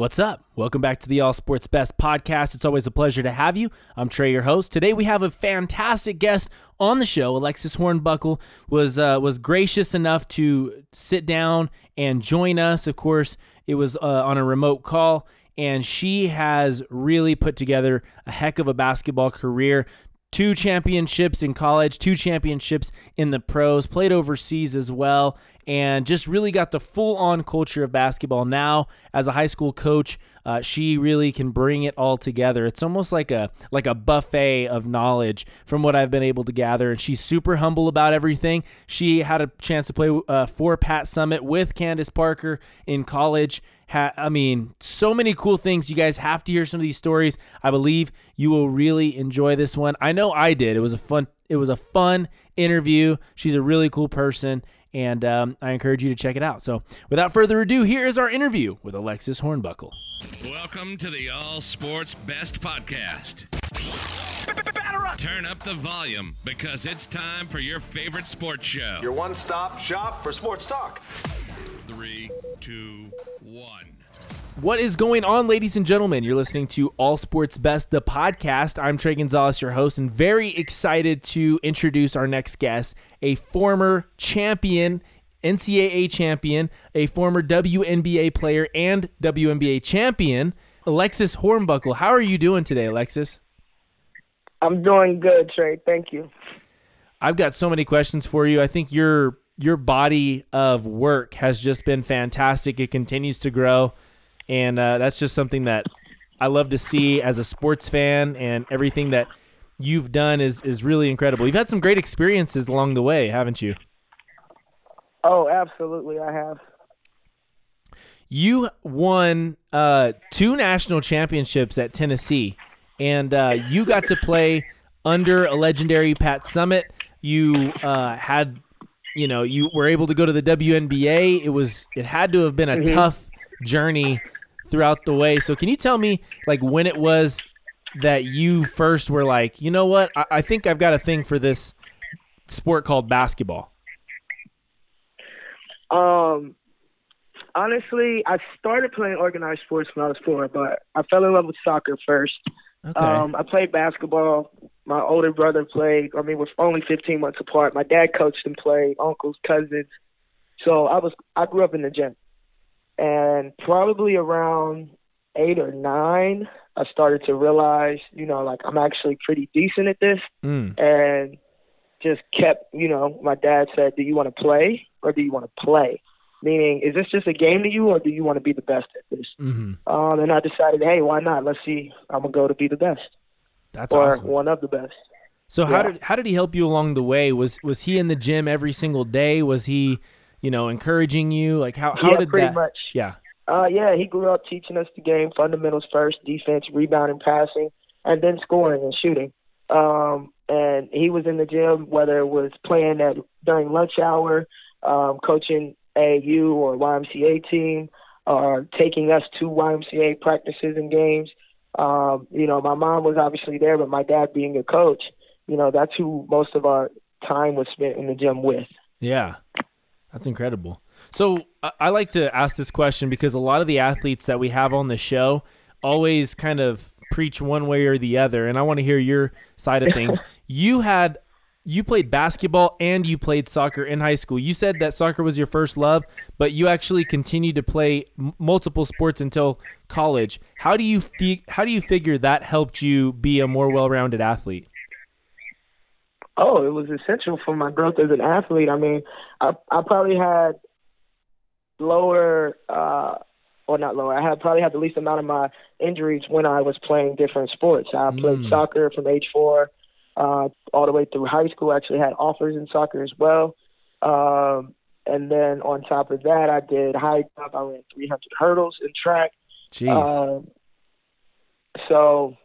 What's up? Welcome back to the All Sports Best podcast. It's always a pleasure to have you. I'm Trey, your host. Today we have a fantastic guest on the show. Alexis Hornbuckle was uh, was gracious enough to sit down and join us. Of course, it was uh, on a remote call, and she has really put together a heck of a basketball career two championships in college, two championships in the pros, played overseas as well, and just really got the full on culture of basketball. Now, as a high school coach, uh, she really can bring it all together. It's almost like a like a buffet of knowledge from what I've been able to gather. And she's super humble about everything. She had a chance to play uh, for Pat Summitt with Candace Parker in college Ha- I mean, so many cool things. You guys have to hear some of these stories. I believe you will really enjoy this one. I know I did. It was a fun. It was a fun interview. She's a really cool person, and um, I encourage you to check it out. So, without further ado, here is our interview with Alexis Hornbuckle. Welcome to the All Sports Best Podcast. Turn up the volume because it's time for your favorite sports show. Your one stop shop for sports talk. Three, two, one. What is going on, ladies and gentlemen? You're listening to All Sports Best, the podcast. I'm Trey Gonzalez, your host, and very excited to introduce our next guest, a former champion, NCAA champion, a former WNBA player, and WNBA champion, Alexis Hornbuckle. How are you doing today, Alexis? I'm doing good, Trey. Thank you. I've got so many questions for you. I think your your body of work has just been fantastic. It continues to grow, and uh, that's just something that I love to see as a sports fan. And everything that you've done is is really incredible. You've had some great experiences along the way, haven't you? Oh, absolutely, I have. You won uh, two national championships at Tennessee, and uh, you got to play under a legendary Pat Summitt. You uh, had you know, you were able to go to the WNBA. It was it had to have been a mm-hmm. tough journey throughout the way. So can you tell me like when it was that you first were like, you know what, I, I think I've got a thing for this sport called basketball? Um honestly, I started playing organized sports when I was four, but I fell in love with soccer first. Okay. Um, I played basketball my older brother played. I mean, we're only 15 months apart. My dad coached and played, uncles, cousins. So I was I grew up in the gym, and probably around eight or nine, I started to realize, you know, like I'm actually pretty decent at this, mm. and just kept, you know, my dad said, "Do you want to play or do you want to play?" Meaning, is this just a game to you, or do you want to be the best at this? Mm-hmm. Um, and I decided, hey, why not? Let's see. I'm gonna go to be the best. That's or awesome. one of the best. So how did how did he help you along the way? Was was he in the gym every single day? Was he, you know, encouraging you? Like how how yeah, did pretty that? much. Yeah. Uh, yeah, he grew up teaching us the game fundamentals first, defense, rebounding, passing, and then scoring and shooting. Um, and he was in the gym whether it was playing at during lunch hour, um, coaching AU or YMCA team, or taking us to YMCA practices and games. Um, you know, my mom was obviously there, but my dad being a coach, you know, that's who most of our time was spent in the gym with. Yeah, that's incredible. So I like to ask this question because a lot of the athletes that we have on the show always kind of preach one way or the other, and I want to hear your side of things. you had you played basketball and you played soccer in high school. You said that soccer was your first love, but you actually continued to play m- multiple sports until college. How do you fi- how do you figure that helped you be a more well-rounded athlete? Oh, it was essential for my growth as an athlete. I mean, I I probably had lower uh or not lower. I had probably had the least amount of my injuries when I was playing different sports. I played mm. soccer from age 4 uh, all the way through high school. I actually had offers in soccer as well. Um, and then on top of that, I did high jump. I ran 300 hurdles in track. Jeez. Um, so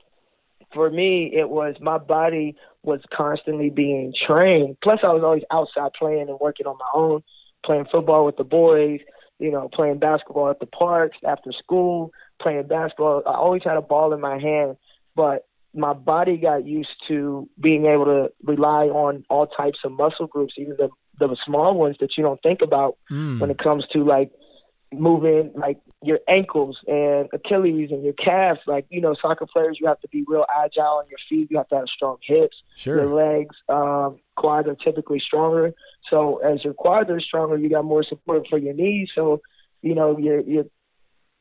for me, it was my body was constantly being trained. Plus, I was always outside playing and working on my own, playing football with the boys, you know, playing basketball at the parks after school, playing basketball. I always had a ball in my hand, but my body got used to being able to rely on all types of muscle groups, even the the small ones that you don't think about mm. when it comes to like moving like your ankles and Achilles and your calves. Like you know, soccer players, you have to be real agile on your feet. You have to have strong hips. Sure. Your legs, um, quads are typically stronger. So as your quads are stronger, you got more support for your knees. So you know, you're you're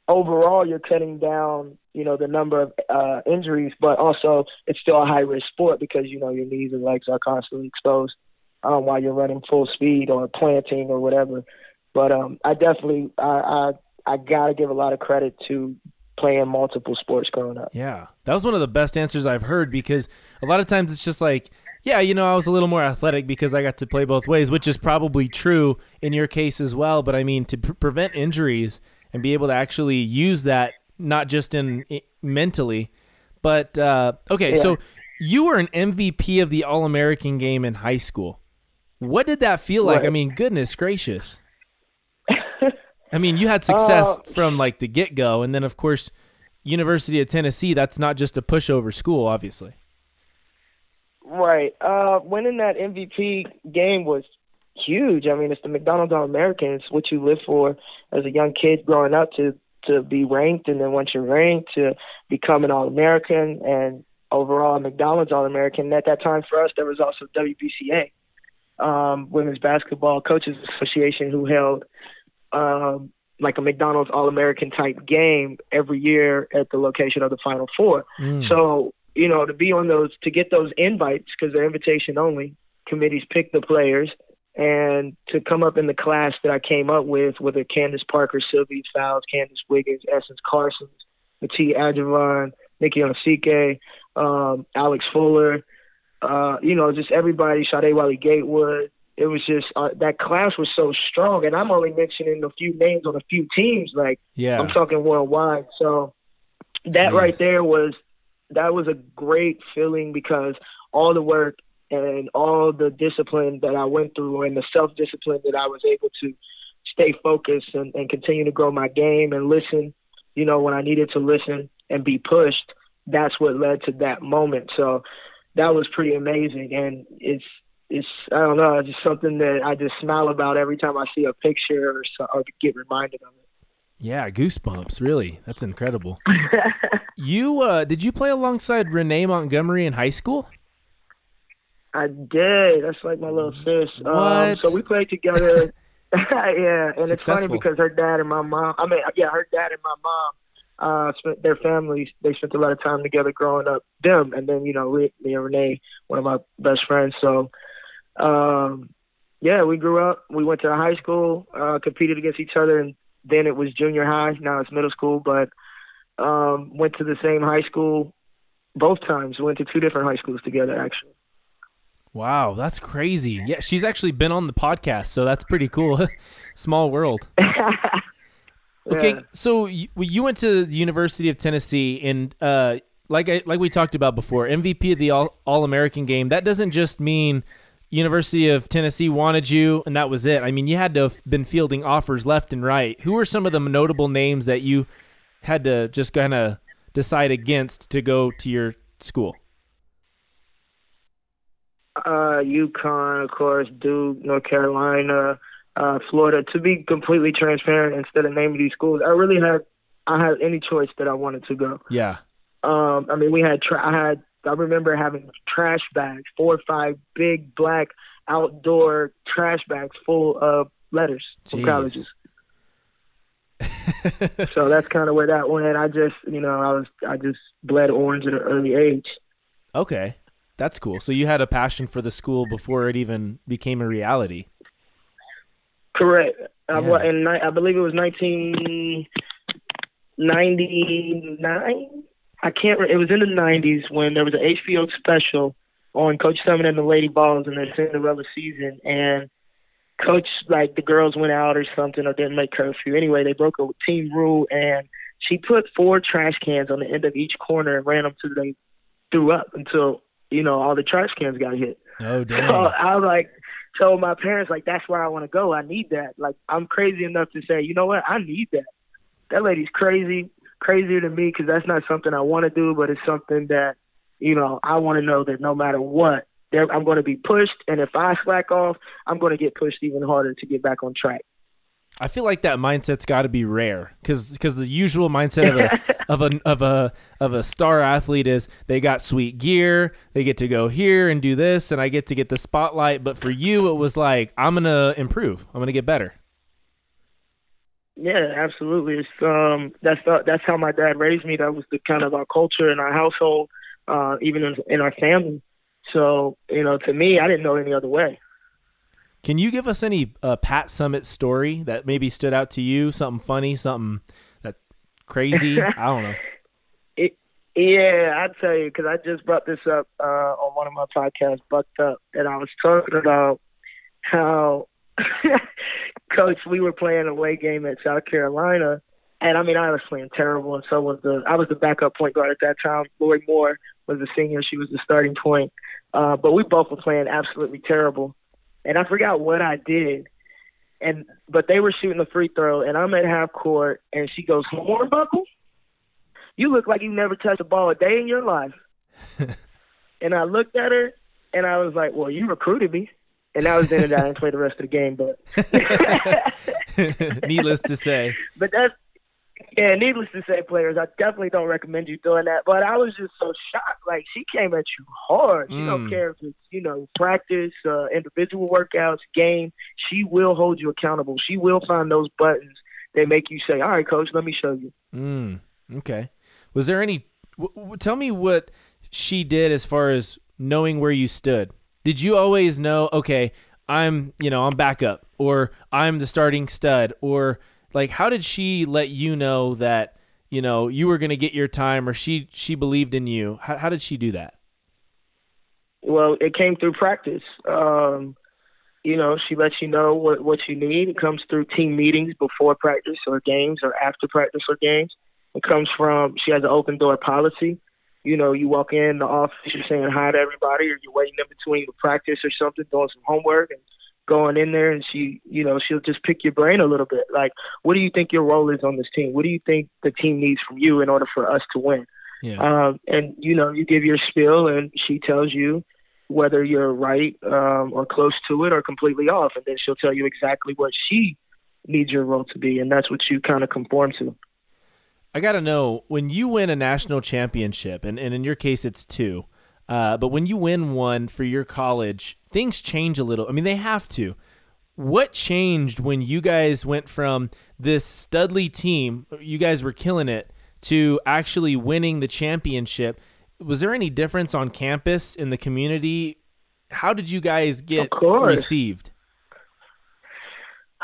overall you're cutting down you know the number of uh, injuries, but also it's still a high risk sport because you know your knees and legs are constantly exposed um, while you're running full speed or planting or whatever. But um, I definitely I, I I gotta give a lot of credit to playing multiple sports growing up. Yeah, that was one of the best answers I've heard because a lot of times it's just like, yeah, you know, I was a little more athletic because I got to play both ways, which is probably true in your case as well. But I mean, to prevent injuries and be able to actually use that not just in, mentally, but uh, okay. Yeah. So you were an MVP of the All American game in high school. What did that feel like? Right. I mean, goodness gracious. I mean, you had success uh, from like the get go, and then of course, University of Tennessee. That's not just a pushover school, obviously. Right. Uh, winning that MVP game was huge. I mean, it's the McDonald's All American. It's what you live for as a young kid growing up to to be ranked, and then once you're ranked, to become an All American and overall McDonald's All American. At that time, for us, there was also WBCA, um, Women's Basketball Coaches Association, who held um, like a McDonald's All American type game every year at the location of the Final Four. Mm. So you know, to be on those, to get those invites because they're invitation only. Committees pick the players, and to come up in the class that I came up with, with a Candace Parker, Sylvia Fowles, Candice Wiggins, Essence Carson, Matisse Agyeman, Nikki Onwuasike, um, Alex Fuller, uh, you know, just everybody, Sade Wiley Gatewood. It was just uh, that class was so strong, and I'm only mentioning a few names on a few teams. Like, yeah, I'm talking worldwide. So that Jeez. right there was that was a great feeling because all the work and all the discipline that I went through and the self discipline that I was able to stay focused and, and continue to grow my game and listen, you know, when I needed to listen and be pushed, that's what led to that moment. So that was pretty amazing and it's it's I don't know, it's just something that I just smile about every time I see a picture or, or get reminded of it. Yeah, goosebumps. Really, that's incredible. you uh, did you play alongside Renee Montgomery in high school? I did. That's like my little sis. Um, what? Um, so we played together. yeah, and Successful. it's funny because her dad and my mom. I mean, yeah, her dad and my mom. Uh, spent their families. They spent a lot of time together growing up. Them, and then you know, me and Renee, one of my best friends. So, um, yeah, we grew up. We went to high school, uh, competed against each other, and then it was junior high. Now it's middle school, but um, went to the same high school both times. Went to two different high schools together, actually. Wow, that's crazy. Yeah, she's actually been on the podcast, so that's pretty cool. Small world. okay, so you, you, went to the University of Tennessee, and uh, like I, like we talked about before, MVP of the All All American game. That doesn't just mean University of Tennessee wanted you, and that was it. I mean, you had to have been fielding offers left and right. Who are some of the notable names that you had to just kind of decide against to go to your school? Uh, UConn, of course, Duke, North Carolina, uh, Florida. To be completely transparent, instead of naming these schools, I really had I had any choice that I wanted to go. Yeah. Um, I mean, we had tra- I had I remember having trash bags, four or five big black outdoor trash bags full of letters from Jeez. colleges. so that's kind of where that went. I just, you know, I was I just bled orange at an early age. Okay. That's cool. So you had a passion for the school before it even became a reality. Correct. Yeah. I, I believe it was 1999. I can't. It was in the 90s when there was an HBO special on Coach Summitt and the Lady Vols in the Cinderella season, and Coach like the girls went out or something or didn't make curfew. Anyway, they broke a team rule and she put four trash cans on the end of each corner and ran them to they threw up until you know, all the trash cans got hit. Oh damn! So I was like, told my parents like, that's where I want to go. I need that. Like, I'm crazy enough to say, you know what? I need that. That lady's crazy, crazier than me because that's not something I want to do, but it's something that, you know, I want to know that no matter what, I'm going to be pushed, and if I slack off, I'm going to get pushed even harder to get back on track. I feel like that mindset's got to be rare because because the usual mindset of a of a of a of a star athlete is they got sweet gear, they get to go here and do this, and I get to get the spotlight. But for you, it was like I'm gonna improve, I'm gonna get better. Yeah, absolutely. It's um that's the, that's how my dad raised me. That was the kind of our culture in our household, uh, even in, in our family. So you know, to me, I didn't know any other way. Can you give us any uh, Pat Summitt story that maybe stood out to you? Something funny, something that crazy? I don't know. It, yeah, I'd tell you because I just brought this up uh, on one of my podcasts, Bucked Up, and I was talking about how, Coach, we were playing a away game at South Carolina, and I mean I was playing terrible, and so was the I was the backup point guard at that time. Loree Moore was the senior; she was the starting point. Uh, but we both were playing absolutely terrible and I forgot what I did. And but they were shooting the free throw, and I'm at half court, and she goes, "Hornbuckle, you look like you never touched a ball a day in your life." and I looked at her, and I was like, "Well, you recruited me." And that was the end of that. I didn't play the rest of the game, but needless to say. But that's yeah, needless to say, players, I definitely don't recommend you doing that. But I was just so shocked. Like she came at you hard. She mm. don't care if it's you know practice, uh, individual workouts, game. She will hold you accountable. She will find those buttons that make you say, "All right, coach, let me show you." Mm. Okay. Was there any? W- w- tell me what she did as far as knowing where you stood. Did you always know? Okay, I'm you know I'm backup, or I'm the starting stud, or like how did she let you know that you know you were going to get your time or she she believed in you? How, how did she do that? Well it came through practice. Um you know she lets you know what what you need. It comes through team meetings before practice or games or after practice or games. It comes from she has an open door policy. You know you walk in the office you're saying hi to everybody or you're waiting in between the practice or something doing some homework and going in there and she, you know, she'll just pick your brain a little bit. Like, what do you think your role is on this team? What do you think the team needs from you in order for us to win? Yeah. Um, and you know, you give your spiel, and she tells you whether you're right um, or close to it or completely off, and then she'll tell you exactly what she needs your role to be, and that's what you kind of conform to. I got to know when you win a national championship, and, and in your case, it's two. Uh, but when you win one for your college, things change a little. I mean, they have to. What changed when you guys went from this Studley team, you guys were killing it, to actually winning the championship? Was there any difference on campus in the community? How did you guys get received?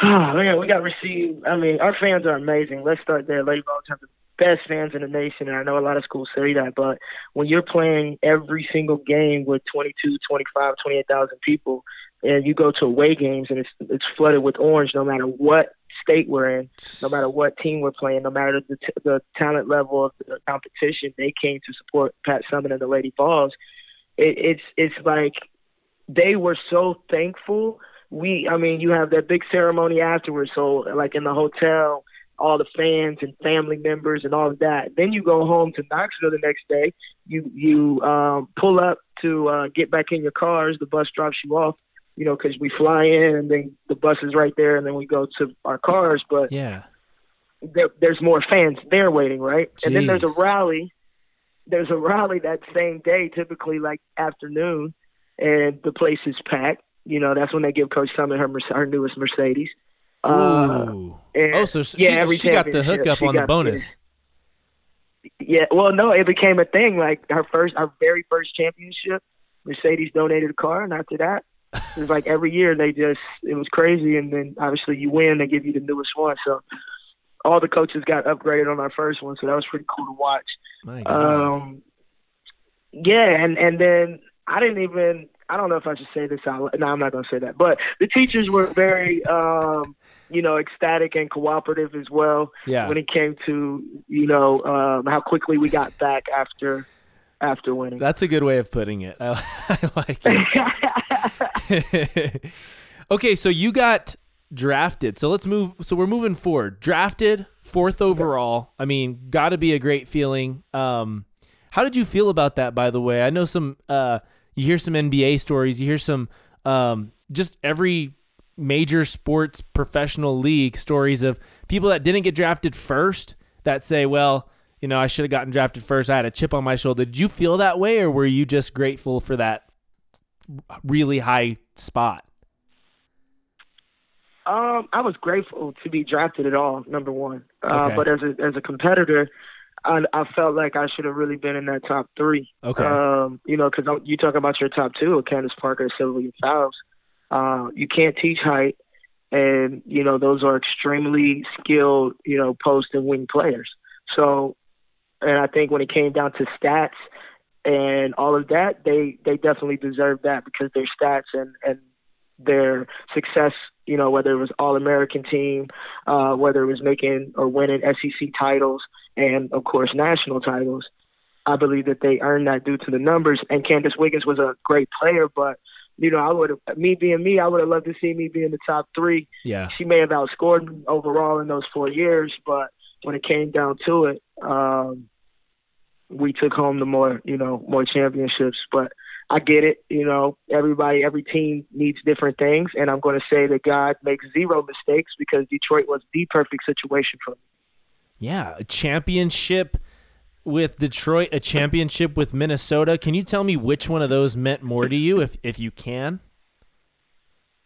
Oh man, we got received. I mean, our fans are amazing. Let's start there. Lady Vols have the best fans in the nation, and I know a lot of schools say that, but when you're playing every single game with 22, 25, 28,000 people, and you go to away games and it's it's flooded with orange, no matter what state we're in, no matter what team we're playing, no matter the t- the talent level of the competition, they came to support Pat Summitt and the Lady Vols. It, it's it's like they were so thankful. We, I mean, you have that big ceremony afterwards. So, like in the hotel, all the fans and family members and all of that. Then you go home to Knoxville the next day. You you um, pull up to uh, get back in your cars. The bus drops you off. You know, because we fly in and then the bus is right there, and then we go to our cars. But yeah, there, there's more fans there waiting, right? Jeez. And then there's a rally. There's a rally that same day, typically like afternoon, and the place is packed. You know, that's when they give Coach Summitt her her newest Mercedes. Uh, oh, so she, yeah, she, got the hookup on the bonus. Yeah, well, no, it became a thing. Like her first, our very first championship, Mercedes donated a car, and after that, it was like every year they just it was crazy. And then obviously you win, they give you the newest one. So all the coaches got upgraded on our first one, so that was pretty cool to watch. Um, yeah, and and then I didn't even I don't know if I should say this out. No, I'm not going to say that. But the teachers were very um, you know, ecstatic and cooperative as well. Yeah. When it came to, you know, um, how quickly we got back after after winning. That's a good way of putting it. I, I like it. okay, so you got drafted. So let's move. So we're moving forward. Drafted fourth overall. I mean, got to be a great feeling. Um, how did you feel about that? By the way, I know some. Uh, you hear some NBA stories. You hear some. Um, just every major sports professional league stories of people that didn't get drafted first that say, well, you know, I should have gotten drafted first. I had a chip on my shoulder. Did you feel that way, or were you just grateful for that really high spot? Um, I was grateful to be drafted at all. Number one, uh, okay. but as a as a competitor, I, I felt like I should have really been in that top three. Okay. Um, you know, because you talk about your top two, Candace Parker, and Sylvia Fowles. Uh, you can't teach height, and you know those are extremely skilled, you know, post and wing players. So, and I think when it came down to stats and all of that, they they definitely deserve that because their stats and and their success, you know, whether it was All American team, uh, whether it was making or winning SEC titles, and of course national titles. I believe that they earned that due to the numbers. And Candice Wiggins was a great player, but you know, I would have me being me, I would have loved to see me be in the top three. Yeah, she may have outscored me overall in those four years, but when it came down to it, um, we took home the more, you know, more championships. But I get it. You know, everybody, every team needs different things, and I'm going to say that God makes zero mistakes because Detroit was the perfect situation for me. Yeah, a championship with Detroit, a championship with Minnesota. Can you tell me which one of those meant more to you, if if you can?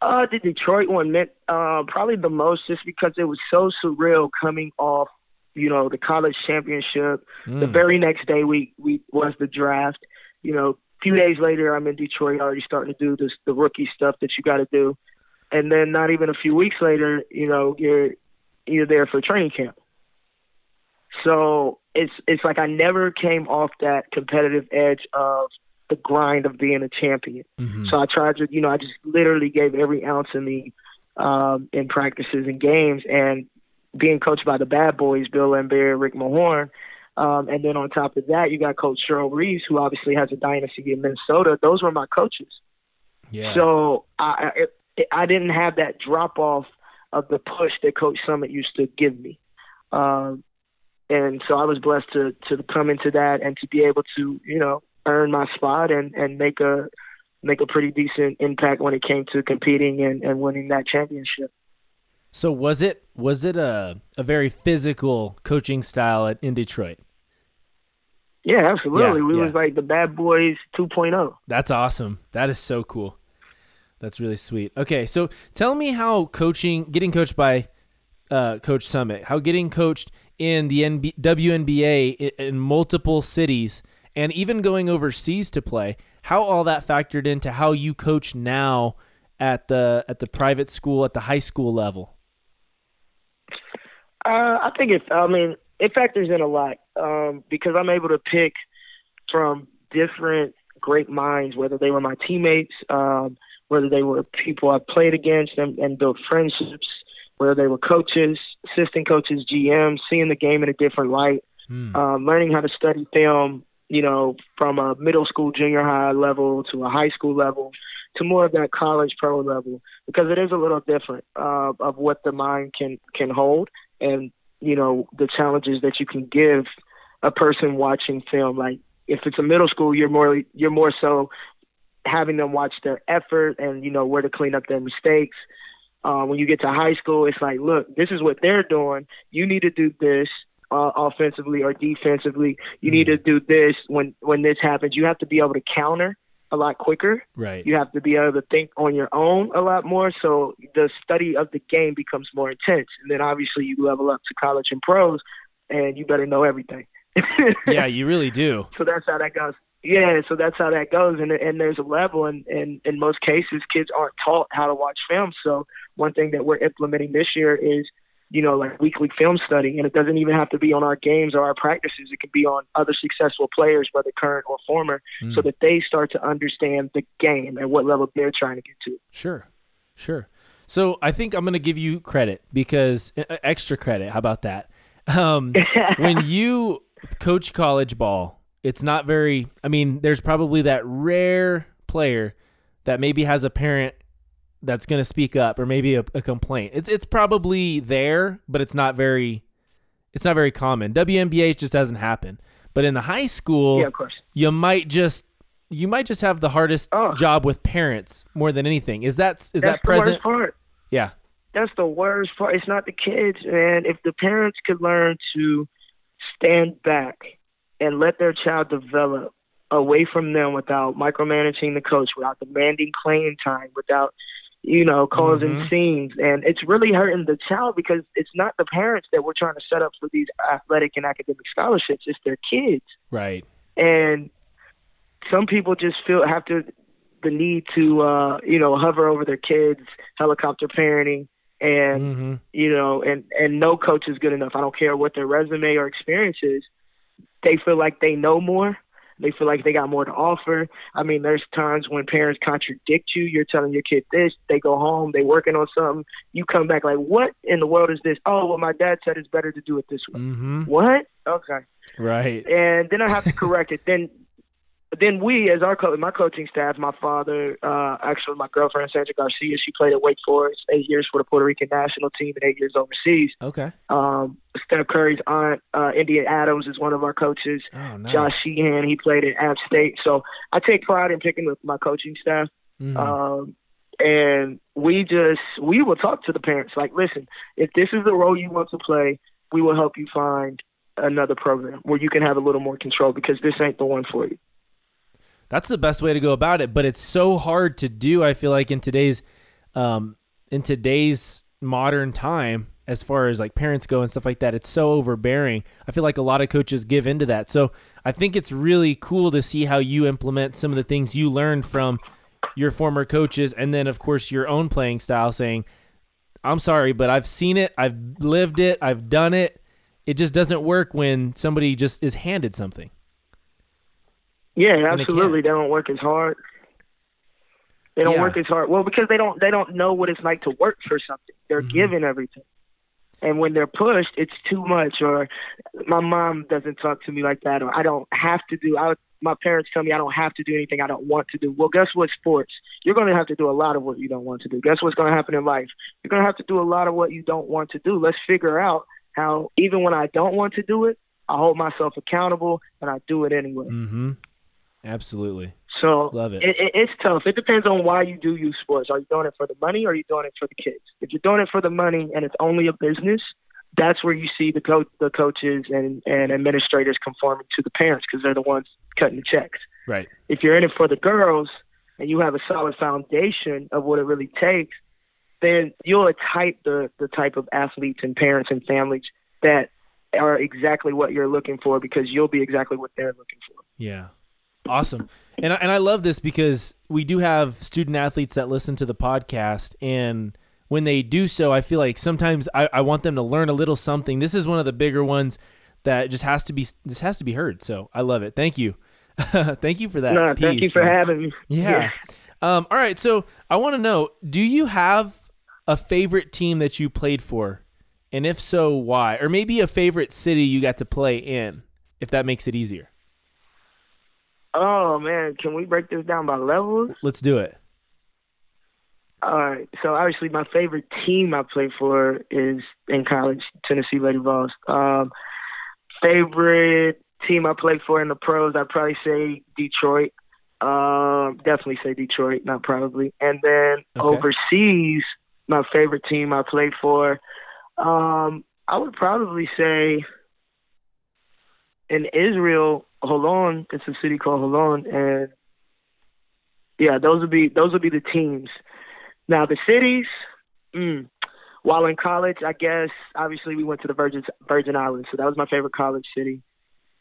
Uh, the Detroit one meant uh, probably the most, just because it was so surreal coming off, you know, the college championship. Mm. The very next day, we we was the draft. You know, a few days later, I'm in Detroit already starting to do this the rookie stuff that you got to do, and then not even a few weeks later, you know, you're you're there for training camp. So it's it's like I never came off that competitive edge of the grind of being a champion. Mm-hmm. So I tried to, you know, I just literally gave every ounce of me um, in practices and games, and being coached by the bad boys, Bill Laimbeer, Rick Mahorn um, and then on top of that, you got Coach Cheryl Reeves, who obviously has a dynasty in Minnesota. Those were my coaches. Yeah. So I it, I didn't have that drop off of the push that Coach Summitt used to give me. Um, and so I was blessed to to come into that and to be able to you know earn my spot and and make a make a pretty decent impact when it came to competing and, and winning that championship. So was it was it a a very physical coaching style at, in Detroit? Yeah, absolutely. Yeah, we yeah. was like the bad boys 2.0. That's awesome. That is so cool. That's really sweet. Okay, so tell me how coaching, getting coached by uh, Coach Summitt, how getting coached in the NB, WNBA in, in multiple cities, and even going overseas to play, how all that factored into how you coach now at the at the private school at the high school level. Uh, I think it. I mean, it factors in a lot um, because I'm able to pick from different great minds, whether they were my teammates, um, whether they were people I played against and, and built friendships, whether they were coaches, assistant coaches, GMs, seeing the game in a different light, mm. learning how to study film, you know, from a middle school, junior high level to a high school level to more of that college pro level because it is a little different uh, of what the mind can can hold and you know the challenges that you can give a person watching film. Like if it's a middle school, you're more you're more so having them watch their effort and you know where to clean up their mistakes. Uh, when you get to high school, it's like, look, this is what they're doing. You need to do this uh, offensively or defensively. You mm need to do this when when this happens. You have to be able to counter a lot quicker. Right. You have to be able to think on your own a lot more. So the study of the game becomes more intense. And then obviously you level up to college and pros, and you better know everything. yeah, you really do. So that's how that goes. Yeah, so that's how that goes, and and there's a level, and, and in most cases, kids aren't taught how to watch film. So one thing that we're implementing this year is you know, like weekly film study. And it doesn't even have to be on our games or our practices. It can be on other successful players, whether current or former, mm. so that they start to understand the game and what level they're trying to get to. Sure. Sure. So I think I'm going to give you credit because extra credit. How about that? Um, when you coach college ball, it's not very, I mean, there's probably that rare player that maybe has a parent that's going to speak up or maybe a, a, complaint. It's it's probably there, but it's not very it's not very common. WNBA just doesn't happen. But in the high school, yeah, of course. you might just you might just have the hardest oh. job with parents more than anything. Is that is that's that present? part. Yeah. That's the worst part. It's not the kids, man. If the parents could learn to stand back and let their child develop away from them without micromanaging the coach, without demanding playing time, without you know causing mm-hmm. scenes, and it's really hurting the child because it's not the parents that we're trying to set up for these athletic and academic scholarships; it's their kids. Right. And some people just feel have to the need to uh, you know hover over their kids, helicopter parenting, and mm-hmm. you know, and and no coach is good enough. I don't care what their resume or experience is. They feel like they know more. They feel like they got more to offer. I mean, there's times when parents contradict you. You're telling your kid this. They go home. They working on something. You come back like, what in the world is this? Oh, well, my dad said it's better to do it this way. Mm-hmm. What? Okay. Right. And then I have to correct it. Then then we, as our co- my coaching staff, my father, uh, actually my girlfriend Sandra Garcia, she played at Wake Forest, eight years for the Puerto Rican national team and eight years overseas. Okay. Um, Steph Curry's aunt, uh, India Adams, is one of our coaches. Oh, nice. Josh Sheehan, he played at App State. So I take pride in picking with my coaching staff. Mm-hmm. Um, and we just we will talk to the parents like, listen, if this is the role you want to play, we will help you find another program where you can have a little more control because this ain't the one for you. That's the best way to go about it, but it's so hard to do. I feel like in today's um, in today's modern time, as far as like parents go and stuff like that, it's so overbearing. I feel like a lot of coaches give into that. So I think it's really cool to see how you implement some of the things you learned from your former coaches, and then of course your own playing style. Saying, "I'm sorry, but I've seen it, I've lived it, I've done it. It just doesn't work when somebody just is handed something." Yeah, absolutely. They, they, don't work as hard. They don't yeah. work as hard. Well, because they don't they don't know what it's like to work for something. They're mm-hmm. given everything. And when they're pushed, it's too much or my mom doesn't talk to me like that or I don't have to do I my parents tell me I don't have to do anything I don't want to do. Well, guess what sports? You're going to have to do a lot of what you don't want to do. Guess what's going to happen in life? You're going to have to do a lot of what you don't want to do. Let's figure out how even when I don't want to do it, I hold myself accountable and I do it anyway. Mhm. Absolutely. So love it. It, it. It's tough. It depends on why you do use sports. Are you doing it for the money, or are you doing it for the kids? If you're doing it for the money and it's only a business, that's where you see the coach, the coaches and and administrators conforming to the parents because they're the ones cutting the checks. Right. If you're in it for the girls and you have a solid foundation of what it really takes, then you'll type the the type of athletes and parents and families that are exactly what you're looking for because you'll be exactly what they're looking for. Yeah. Awesome. And I, and I love this because we do have student athletes that listen to the podcast and when they do so, I feel like sometimes I, I want them to learn a little something. This is one of the bigger ones that just has to be this has to be heard. So I love it. Thank you. thank you for that. No, thank you for having me. Yeah. yeah. Um, all right. So I want to know, do you have a favorite team that you played for? And if so, why? Or maybe a favorite city you got to play in, if that makes it easier. Oh man, can we break this down by levels? Let's do it. All right. So obviously, my favorite team I play for is in college, Tennessee Lady Vols. Um, favorite team I play for in the pros, I'd probably say Detroit. Um, definitely say Detroit, not probably. And then okay. overseas, my favorite team I played for, um, I would probably say in Israel, Holon. It's a city called Holon, and yeah, those would be those would be the teams. Now the cities. Mm, while in college, I guess obviously we went to the Virgin Virgin Islands, so that was my favorite college city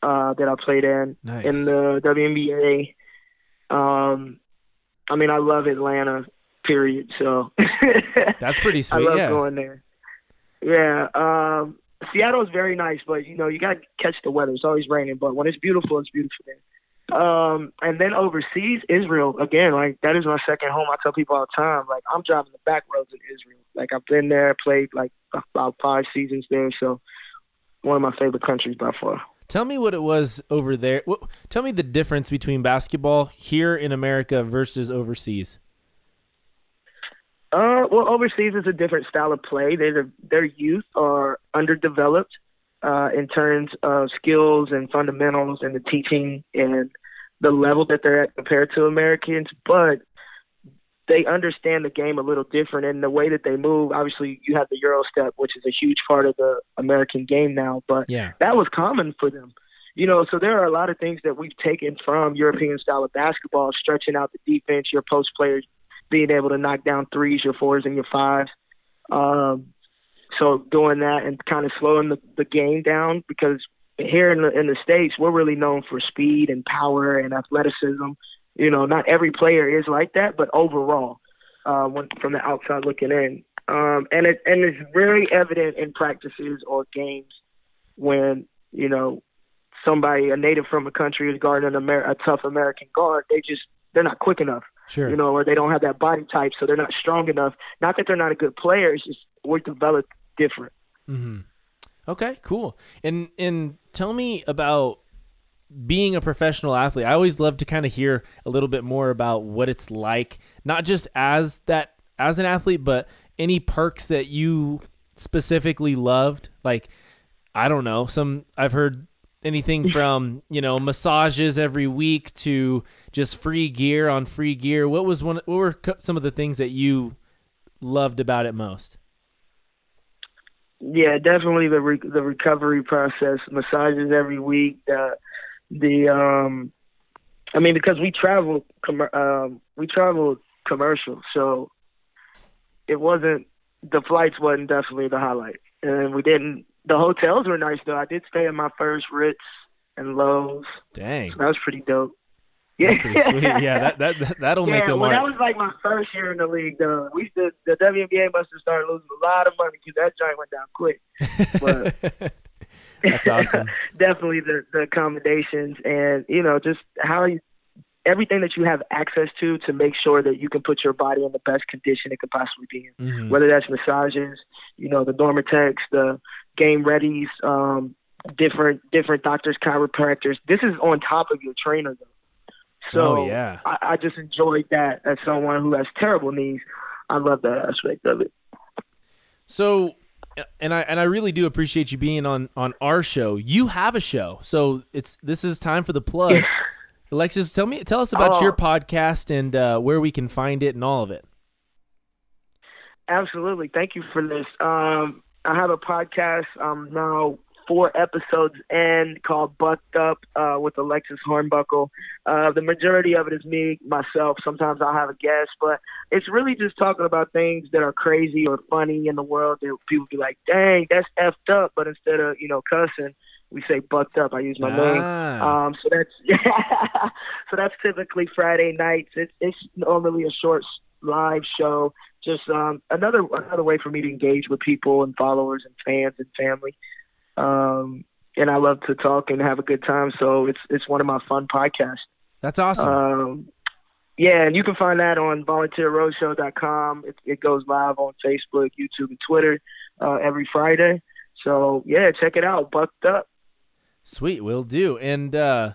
uh, that I played in nice. in the WNBA. Um, I mean, I love Atlanta. Period. So that's pretty sweet. I love yeah. going there. Yeah. Um, Seattle is very nice, but you know you got to catch the weather. It's always raining, but when it's beautiful, it's beautiful there. Um, and then overseas, Israel again. Like that is my second home. I tell people all the time, like I'm driving the back roads in Israel. Like I've been there, played like about five seasons there. So one of my favorite countries by far. Tell me what it was over there. Tell me the difference between basketball here in America versus overseas. Uh, well, overseas is a different style of play. Their their youth are underdeveloped uh, in terms of skills and fundamentals and the teaching and the level that they're at compared to Americans. But they understand the game a little different and the way that they move. Obviously, you have the Euro step, which is a huge part of the American game now, but yeah. that was common for them. You know, so there are a lot of things that we've taken from European style of basketball, stretching out the defense, your post players being able to knock down threes, your fours, and your fives. Um, so doing that and kind of slowing the, the game down because here in the in the states we're really known for speed and power and athleticism. You know, not every player is like that, but overall, uh, when, from the outside looking in, um, and it and it's very evident in practices or games when you know somebody a native from a country is guarding Amer- a tough American guard. They just they're not quick enough. Sure. You know, or they don't have that body type, so they're not strong enough. Not that they're not a good player. It's just we're developed different. Mm-hmm. Okay, cool. And and tell me about being a professional athlete. I always love to kind of hear a little bit more about what it's like, not just as that as an athlete, but any perks that you specifically loved. Like, I don't know, some I've heard anything from you know massages every week to just free gear on free gear. What was one? What were some of the things that you loved about it most? Yeah, definitely the re- the recovery process, massages every week. The the um, I mean because we travel com- um, we traveled commercial, so it wasn't the flights wasn't definitely the highlight, and we didn't. The hotels were nice though. I did stay in my first Ritz and Loews. Dang, so that was pretty dope. Yeah, That's pretty sweet. Yeah, that that that'll yeah, make a well, mark. that was like my first year in the league. Though we the the WNBA must have started losing a lot of money because that joint went down quick. But That's awesome. definitely the the accommodations and you know just how you everything that you have access to to make sure that you can put your body in the best condition it could possibly be in. Mhm. Whether that's massages, you know, the NormaTecs, the game readies, um, different different doctors, chiropractors. This is on top of your trainer though. So Oh, yeah. I, I just enjoyed that as someone who has terrible knees. I love that aspect of it. So, and I and I really do appreciate you being on on our show. You have a show, so it's this is time for the plug. Alexis, tell me, tell us about Oh. your podcast and uh, where we can find it and all of it. Absolutely. Thank you for this. Um, I have a podcast um, now, four episodes in, called Bucked Up uh, with Alexis Hornbuckle. Uh, the majority of it is me, myself. Sometimes I'll have a guest, but it's really just talking about things that are crazy or funny in the world that people be like, dang, that's effed up. But instead of, you know, cussing, we say bucked up. I use my name. Ah. Um, so that's yeah. so that's typically Friday nights. It's it's normally a short live show. Just um, another another way for me to engage with people and followers and fans and family. Um, and I love to talk and have a good time. So it's it's one of my fun podcasts. That's awesome. Um, yeah, and you can find that on volunteerroadshow.com. It, it goes live on Facebook, YouTube, and Twitter uh, every Friday. So yeah, check it out. Bucked up. Sweet, will do. And uh,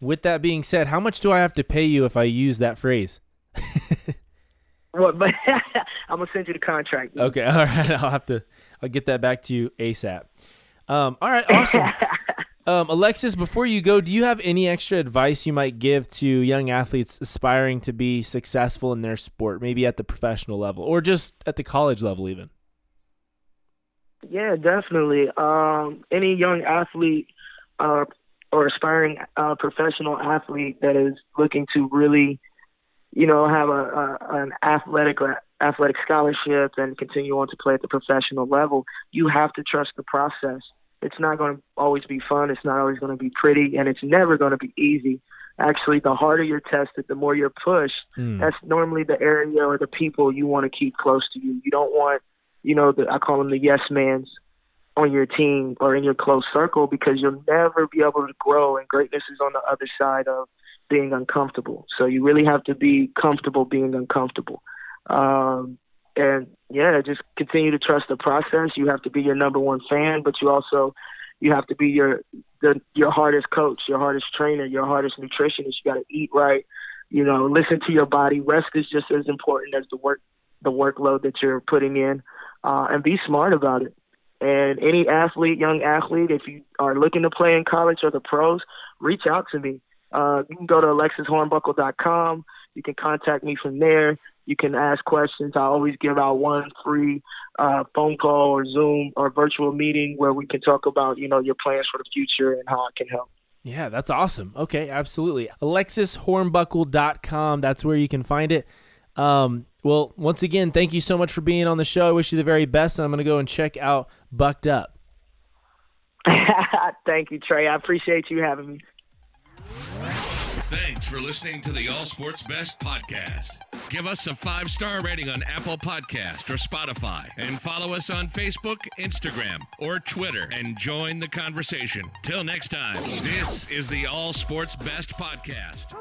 with that being said, how much do I have to pay you if I use that phrase? What? But I'm gonna send you the contract. Okay, all right. I'll have to. I'll get that back to you asap. Um, all right, awesome. um, Alexis, before you go, do you have any extra advice you might give to young athletes aspiring to be successful in their sport, maybe at the professional level or just at the college level, even? Yeah, definitely. Um, any young athlete uh, or aspiring uh, professional athlete that is looking to really, you know, have a, a an athletic athletic scholarship and continue on to play at the professional level, you have to trust the process. It's not going to always be fun. It's not always going to be pretty, and it's never going to be easy. Actually, the harder you're tested, the more you're pushed. Mm. That's normally the area or the people you want to keep close to you. You don't want, you know, the, I call them the yes mans on your team or in your close circle because you'll never be able to grow. And greatness is on the other side of being uncomfortable. So you really have to be comfortable being uncomfortable. Um, and yeah, just continue to trust the process. You have to be your number one fan, but you also you have to be your the your hardest coach, your hardest trainer, your hardest nutritionist. You got to eat right. You know, listen to your body. Rest is just as important as the work the workload that you're putting in, uh, and be smart about it. And any athlete, young athlete, if you are looking to play in college or the pros, reach out to me. Uh, you can go to alexishornbuckle.com. You can contact me from there. You can ask questions. I always give out one free uh, phone call or Zoom or virtual meeting where we can talk about, you know, your plans for the future and how I can help. Yeah, that's awesome. Okay, absolutely. AlexisHornbuckle.com. That's where you can find it. Um, well, once again, thank you so much for being on the show. I wish you the very best, and I'm going to go and check out Bucked Up. thank you, Trey. I appreciate you having me. Thanks for listening to the All Sports Best podcast. Give us a five star rating on Apple Podcast or Spotify, and follow us on Facebook, Instagram, or Twitter, and join the conversation. Till next time, this is the All Sports Best podcast.